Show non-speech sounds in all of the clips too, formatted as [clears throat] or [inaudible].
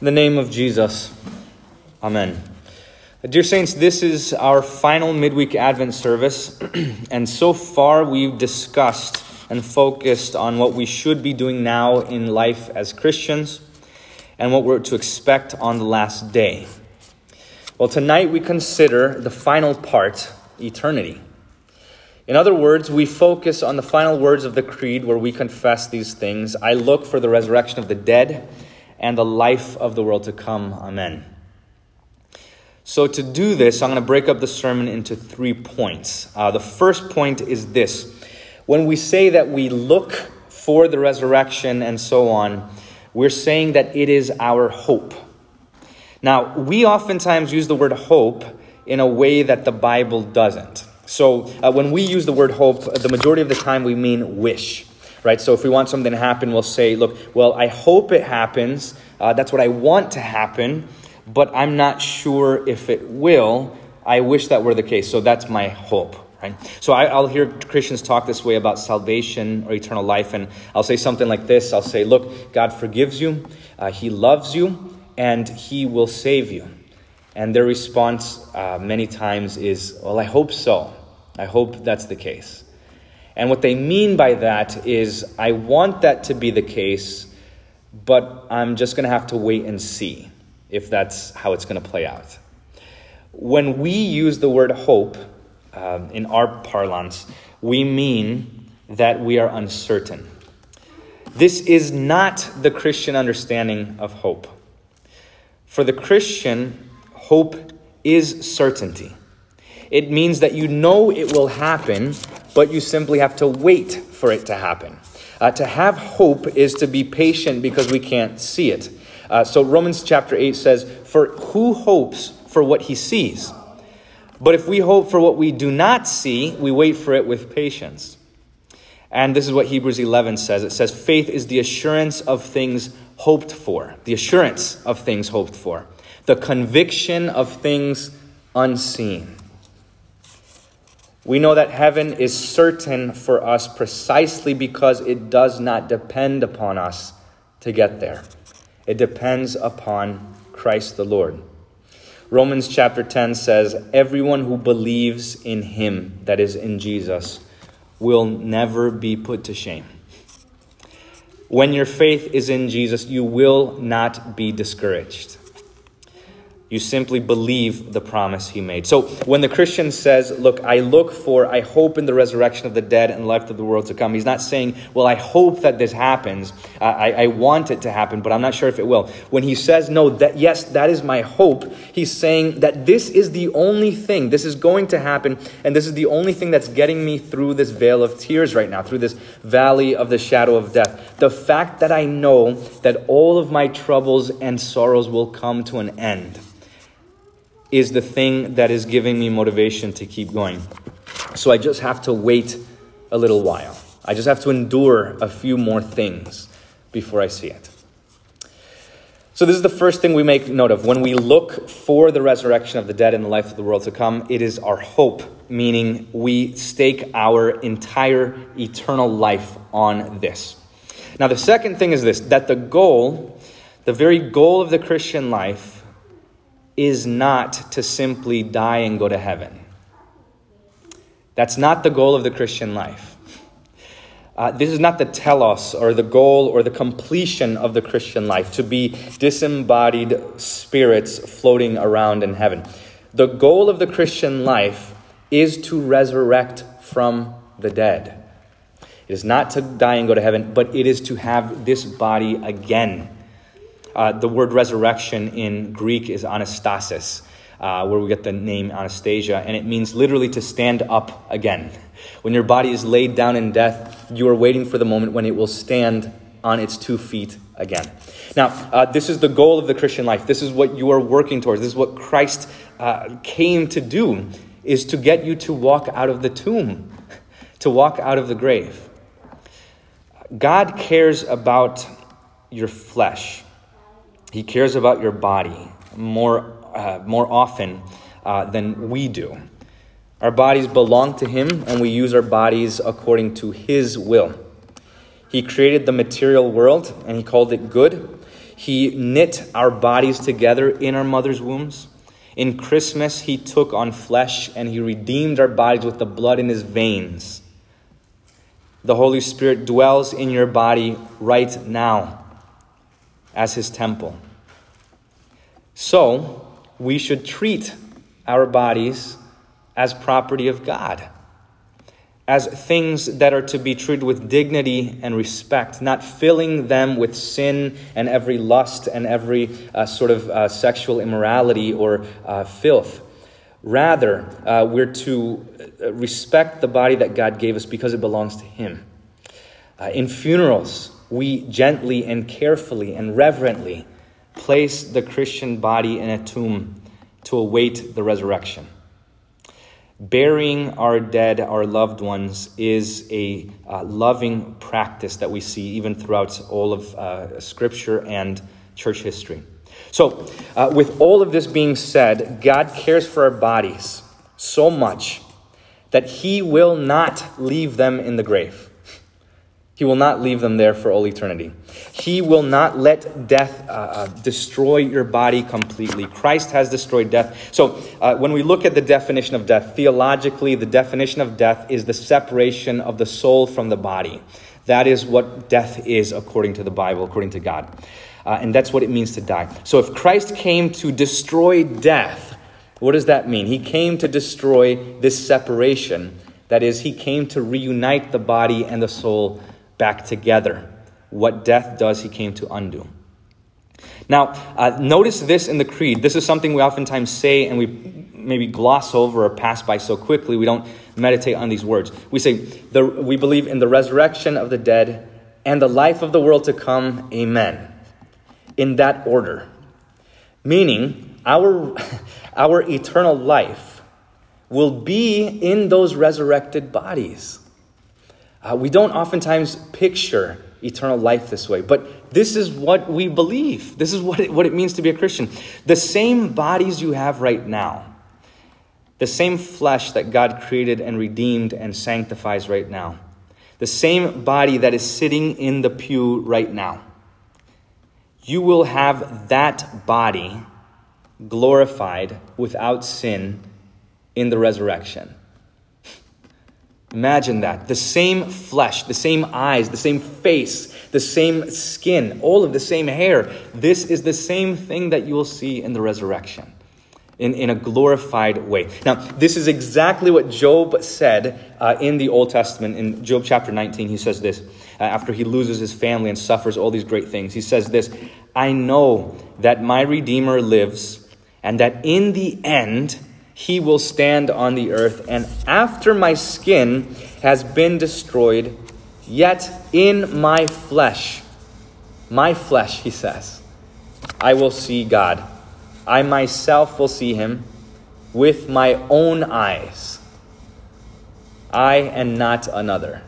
In the name of Jesus, Amen. Dear Saints, this is our final midweek Advent service, [clears throat] and so far we've discussed and focused on what we should be doing now in life as Christians and what we're to expect on the last day. Well, tonight we consider the final part eternity. In other words, we focus on the final words of the Creed where we confess these things I look for the resurrection of the dead and the life of the world to come. Amen. So, to do this, I'm going to break up the sermon into three points. Uh, the first point is this when we say that we look for the resurrection and so on, we're saying that it is our hope. Now, we oftentimes use the word hope in a way that the Bible doesn't. So, uh, when we use the word hope, the majority of the time we mean wish right? So if we want something to happen, we'll say, look, well, I hope it happens. Uh, that's what I want to happen, but I'm not sure if it will. I wish that were the case. So that's my hope, right? So I, will hear Christians talk this way about salvation or eternal life, and I'll say something like this I'll say, look, God forgives you, uh, He loves you, and He will save you. And their response uh, many times is, well, I hope so. I hope that's the case. And what they mean by that is, I want that to be the case, but I'm just going to have to wait and see if that's how it's going to play out. When we use the word hope um, in our parlance, we mean that we are uncertain. This is not the Christian understanding of hope. For the Christian, hope is certainty. It means that you know it will happen, but you simply have to wait for it to happen. Uh, to have hope is to be patient because we can't see it. Uh, so Romans chapter 8 says, For who hopes for what he sees? But if we hope for what we do not see, we wait for it with patience. And this is what Hebrews 11 says it says, Faith is the assurance of things hoped for, the assurance of things hoped for, the conviction of things unseen. We know that heaven is certain for us precisely because it does not depend upon us to get there. It depends upon Christ the Lord. Romans chapter 10 says, Everyone who believes in him, that is, in Jesus, will never be put to shame. When your faith is in Jesus, you will not be discouraged. You simply believe the promise he made. So when the Christian says, Look, I look for, I hope in the resurrection of the dead and life of the world to come, he's not saying, Well, I hope that this happens. I, I want it to happen, but I'm not sure if it will. When he says, No, that yes, that is my hope, he's saying that this is the only thing, this is going to happen, and this is the only thing that's getting me through this vale of tears right now, through this valley of the shadow of death. The fact that I know that all of my troubles and sorrows will come to an end is the thing that is giving me motivation to keep going. So I just have to wait a little while. I just have to endure a few more things before I see it. So, this is the first thing we make note of. When we look for the resurrection of the dead and the life of the world to come, it is our hope, meaning we stake our entire eternal life on this. Now, the second thing is this that the goal, the very goal of the Christian life, is not to simply die and go to heaven. That's not the goal of the Christian life. Uh, this is not the telos or the goal or the completion of the Christian life, to be disembodied spirits floating around in heaven. The goal of the Christian life is to resurrect from the dead. It is not to die and go to heaven, but it is to have this body again uh, the word resurrection in Greek is anastasis, uh, where we get the name Anastasia, and it means literally to stand up again. When your body is laid down in death, you are waiting for the moment when it will stand on its two feet again. Now, uh, this is the goal of the Christian life. This is what you are working towards. This is what Christ uh, came to do, is to get you to walk out of the tomb, to walk out of the grave. God cares about your flesh. He cares about your body more, uh, more often uh, than we do. Our bodies belong to Him, and we use our bodies according to His will. He created the material world, and He called it good. He knit our bodies together in our mother's wombs. In Christmas, He took on flesh and He redeemed our bodies with the blood in His veins. The Holy Spirit dwells in your body right now as His temple. So, we should treat our bodies as property of God as things that are to be treated with dignity and respect, not filling them with sin and every lust and every uh, sort of uh, sexual immorality or uh, filth. Rather, uh, we're to uh, respect the body that God gave us because it belongs to Him. Uh, in funerals, we gently and carefully and reverently place the Christian body in a tomb to await the resurrection. Burying our dead, our loved ones, is a uh, loving practice that we see even throughout all of uh, Scripture and church history. So, uh, with all of this being said, God cares for our bodies so much that He will not leave them in the grave. He will not leave them there for all eternity. He will not let death uh, uh, destroy your body completely. Christ has destroyed death. So, uh, when we look at the definition of death, theologically, the definition of death is the separation of the soul from the body. That is what death is according to the Bible, according to God. Uh, and that's what it means to die. So, if Christ came to destroy death, what does that mean? He came to destroy this separation. That is, he came to reunite the body and the soul back together. What death does, he came to undo. Now, uh, notice this in the Creed. This is something we oftentimes say and we maybe gloss over or pass by so quickly we don't meditate on these words. We say, the, We believe in the resurrection of the dead and the life of the world to come. Amen. In that order. Meaning, our, [laughs] our eternal life will be in those resurrected bodies. Uh, we don't oftentimes picture eternal life this way, but this is what we believe. This is what it, what it means to be a Christian. The same bodies you have right now, the same flesh that God created and redeemed and sanctifies right now, the same body that is sitting in the pew right now, you will have that body glorified without sin in the resurrection. Imagine that. The same flesh, the same eyes, the same face, the same skin, all of the same hair. This is the same thing that you will see in the resurrection in, in a glorified way. Now, this is exactly what Job said uh, in the Old Testament. In Job chapter 19, he says this uh, after he loses his family and suffers all these great things. He says this I know that my Redeemer lives, and that in the end, he will stand on the earth. And after my skin has been destroyed, yet in my flesh, my flesh, he says, I will see God. I myself will see him with my own eyes. I and not another.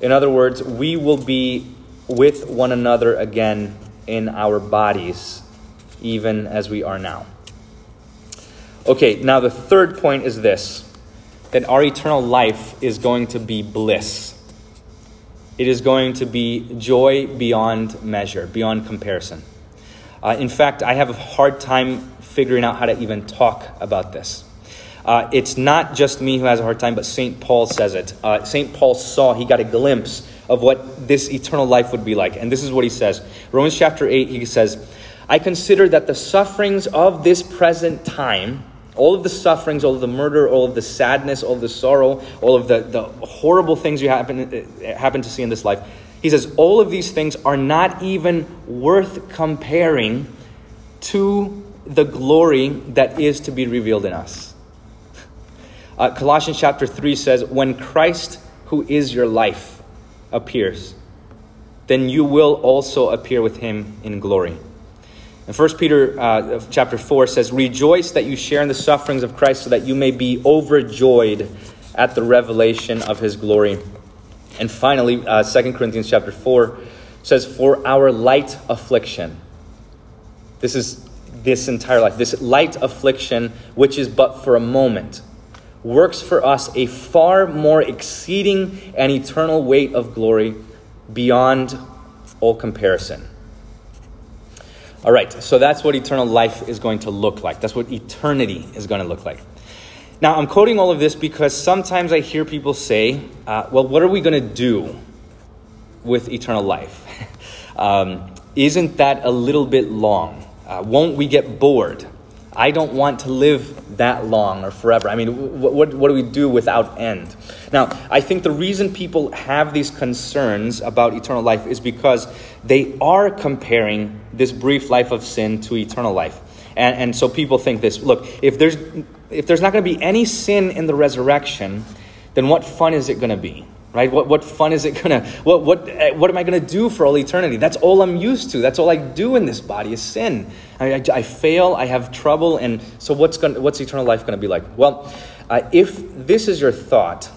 In other words, we will be with one another again in our bodies, even as we are now. Okay, now the third point is this that our eternal life is going to be bliss. It is going to be joy beyond measure, beyond comparison. Uh, in fact, I have a hard time figuring out how to even talk about this. Uh, it's not just me who has a hard time, but St. Paul says it. Uh, St. Paul saw, he got a glimpse of what this eternal life would be like. And this is what he says Romans chapter 8, he says, I consider that the sufferings of this present time all of the sufferings, all of the murder, all of the sadness, all of the sorrow, all of the, the horrible things you happen, happen to see in this life. He says, all of these things are not even worth comparing to the glory that is to be revealed in us. Uh, Colossians chapter 3 says, When Christ, who is your life, appears, then you will also appear with him in glory. And 1 Peter uh, chapter 4 says, Rejoice that you share in the sufferings of Christ so that you may be overjoyed at the revelation of his glory. And finally, uh, 2 Corinthians chapter 4 says, For our light affliction. This is this entire life. This light affliction, which is but for a moment, works for us a far more exceeding and eternal weight of glory beyond all comparison All right, so that's what eternal life is going to look like. That's what eternity is going to look like. Now, I'm quoting all of this because sometimes I hear people say, uh, well, what are we going to do with eternal life? [laughs] um, isn't that a little bit long? Uh, won't we get bored? I don't want to live that long or forever. I mean, what, what, what, do we do without end? Now, I think the reason people have these concerns about eternal life is because they are comparing this brief life of sin to eternal life. And, and so people think this look, if there's, if there's not going to be any sin in the resurrection, then what fun is it going to be? Right? What, what fun is it gonna, what, what, what am I gonna do for all eternity? That's all I'm used to. That's all I do in this body is sin. I, I, I fail, I have trouble, and so what's, gonna, what's eternal life gonna be like? Well, uh, if this is your thought,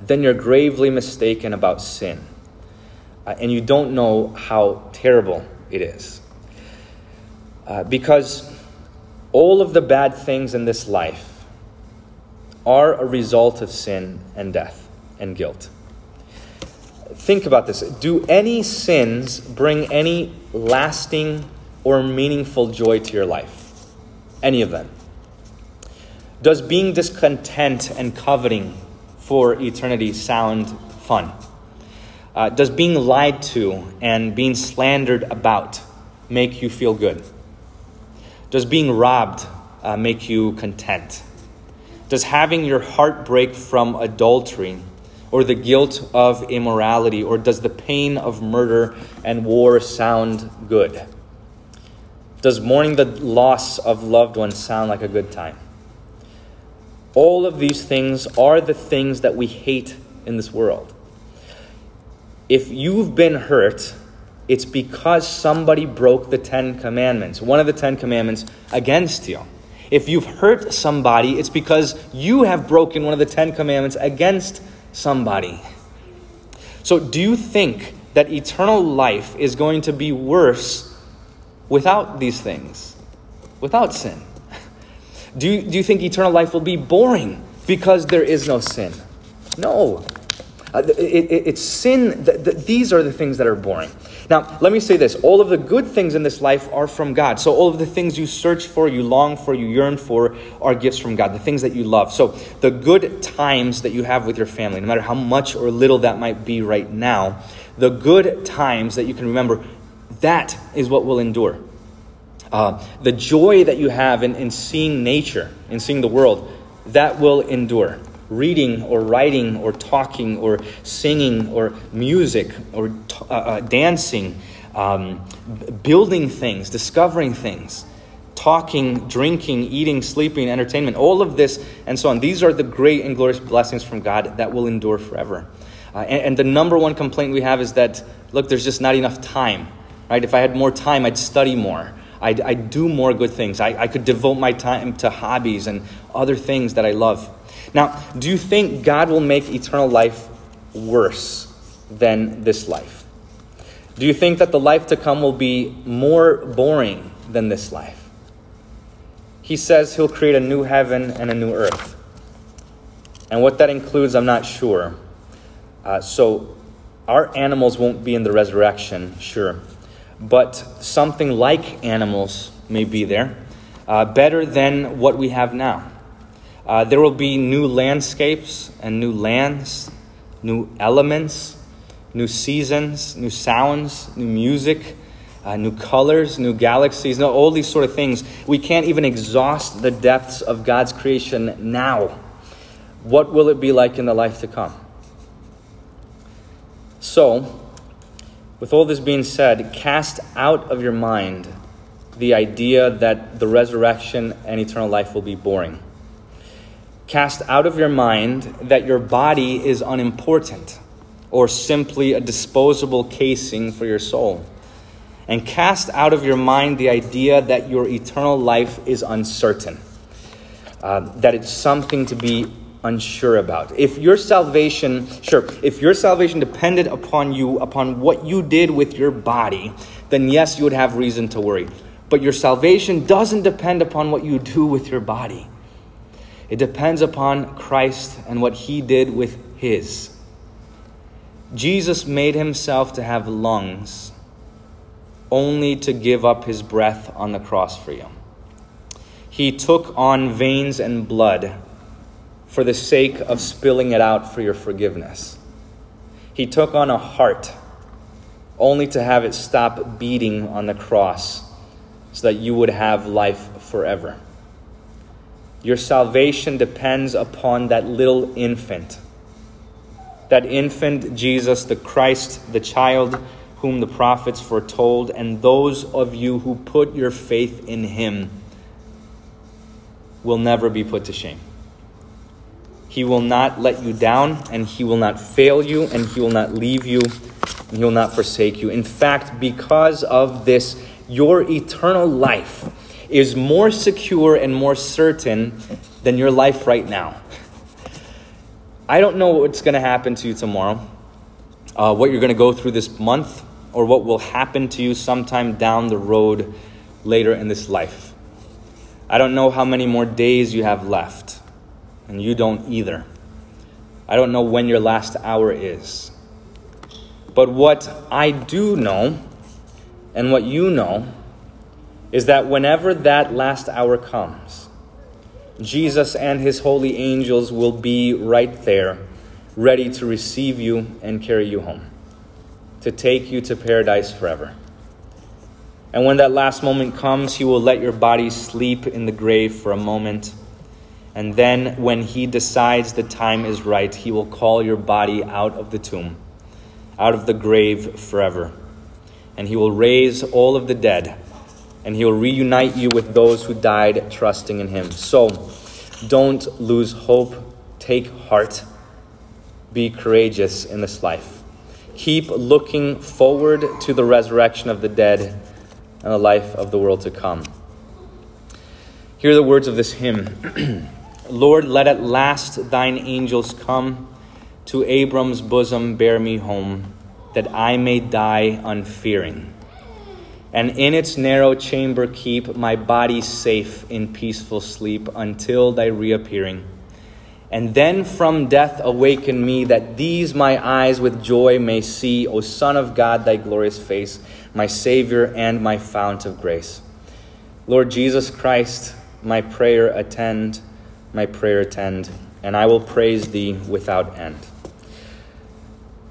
then you're gravely mistaken about sin. Uh, and you don't know how terrible it is. Uh, because all of the bad things in this life are a result of sin and death and guilt. Think about this. Do any sins bring any lasting or meaningful joy to your life? Any of them? Does being discontent and coveting for eternity sound fun? Uh, does being lied to and being slandered about make you feel good? Does being robbed uh, make you content? Does having your heart break from adultery or the guilt of immorality? Or does the pain of murder and war sound good? Does mourning the loss of loved ones sound like a good time? All of these things are the things that we hate in this world. If you've been hurt, it's because somebody broke the Ten Commandments, one of the Ten Commandments against you. If you've hurt somebody, it's because you have broken one of the Ten Commandments against somebody. So, do you think that eternal life is going to be worse without these things, without sin? Do you, do you think eternal life will be boring because there is no sin? No. Uh, it, it, it's sin. Th- th- these are the things that are boring. Now, let me say this all of the good things in this life are from God. So, all of the things you search for, you long for, you yearn for, are gifts from God, the things that you love. So, the good times that you have with your family, no matter how much or little that might be right now, the good times that you can remember, that is what will endure. Uh, the joy that you have in, in seeing nature, in seeing the world, that will endure reading or writing or talking or singing or music or uh, uh, dancing, um, building things, discovering things, talking, drinking, eating, sleeping, entertainment, all of this and so on. These are the great and glorious blessings from God that will endure forever. Uh, and, and the number one complaint we have is that, look, there's just not enough time. Right? If I had more time, I'd study more. I'd, I'd do more good things. I, I could devote my time to hobbies and other things that I love. Now, do you think God will make eternal life worse than this life? Do you think that the life to come will be more boring than this life? He says he'll create a new heaven and a new earth. And what that includes, I'm not sure. Uh, so, our animals won't be in the resurrection, sure. But something like animals may be there, uh, better than what we have now. Uh, there will be new landscapes and new lands, new elements, new seasons, new sounds, new music, uh, new colors, new galaxies, no, all these sort of things. We can't even exhaust the depths of God's creation now. What will it be like in the life to come? So, with all this being said, cast out of your mind the idea that the resurrection and eternal life will be boring. Cast out of your mind that your body is unimportant or simply a disposable casing for your soul. And cast out of your mind the idea that your eternal life is uncertain, uh, that it's something to be unsure about. If your salvation, sure, if your salvation depended upon you, upon what you did with your body, then yes, you would have reason to worry. But your salvation doesn't depend upon what you do with your body. It depends upon Christ and what he did with his. Jesus made himself to have lungs only to give up his breath on the cross for you. He took on veins and blood for the sake of spilling it out for your forgiveness. He took on a heart only to have it stop beating on the cross so that you would have life forever. Your salvation depends upon that little infant. That infant, Jesus, the Christ, the child whom the prophets foretold, and those of you who put your faith in him will never be put to shame. He will not let you down, and He will not fail you, and He will not leave you, and He will not forsake you. In fact, because of this, your eternal life is more secure and more certain than your life right now. I don't know what's going to happen to you tomorrow, uh, what you're going to go through this month, or what will happen to you sometime down the road later in this life. I don't know how many more days you have left and you don't either. I don't know when your last hour is. But what I do know, and what you know, is that whenever that last hour comes, Jesus and his holy angels will be right there, ready to receive you and carry you home, to take you to paradise forever. And when that last moment comes, he will let your body sleep in the grave for a moment and then, when he decides the time is right, he will call your body out of the tomb, out of the grave forever. And he will raise all of the dead, and he will reunite you with those who died trusting in him. So, don't lose hope. Take heart. Be courageous in this life. Keep looking forward to the resurrection of the dead and the life of the world to come. Hear the words of this hymn. [clears throat] Lord, let at last thine angels come to Abram's bosom, bear me home, that I may die unfearing. And in its narrow chamber keep my body safe in peaceful sleep until thy reappearing. And then from death awaken me, that these my eyes with joy may see, O Son of God, thy glorious face, my Savior and my fount of grace. Lord Jesus Christ, my prayer attend my prayer attend, and I will praise thee without end.